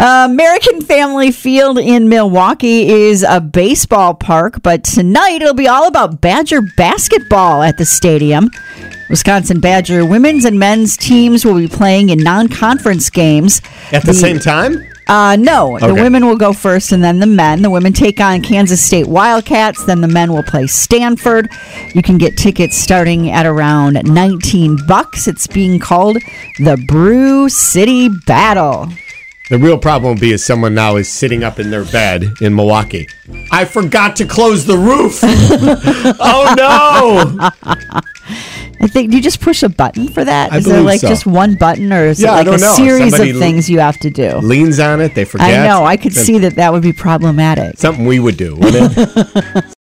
Uh, American Family Field in Milwaukee is a baseball park, but tonight it'll be all about Badger basketball at the stadium. Wisconsin Badger women's and men's teams will be playing in non conference games. At the same time? Uh, no, the women will go first and then the men. The women take on Kansas State Wildcats, then the men will play Stanford. You can get tickets starting at around 19 bucks. It's being called the Brew City Battle. The real problem will be is someone now is sitting up in their bed in Milwaukee. I forgot to close the roof. oh no! I think do you just push a button for that? I Is there like so. just one button or is Yeah, it like a know. series Somebody of things you have to do? Leans on it, they forget. I know. I could see that that would be problematic. Something we would do, wouldn't it?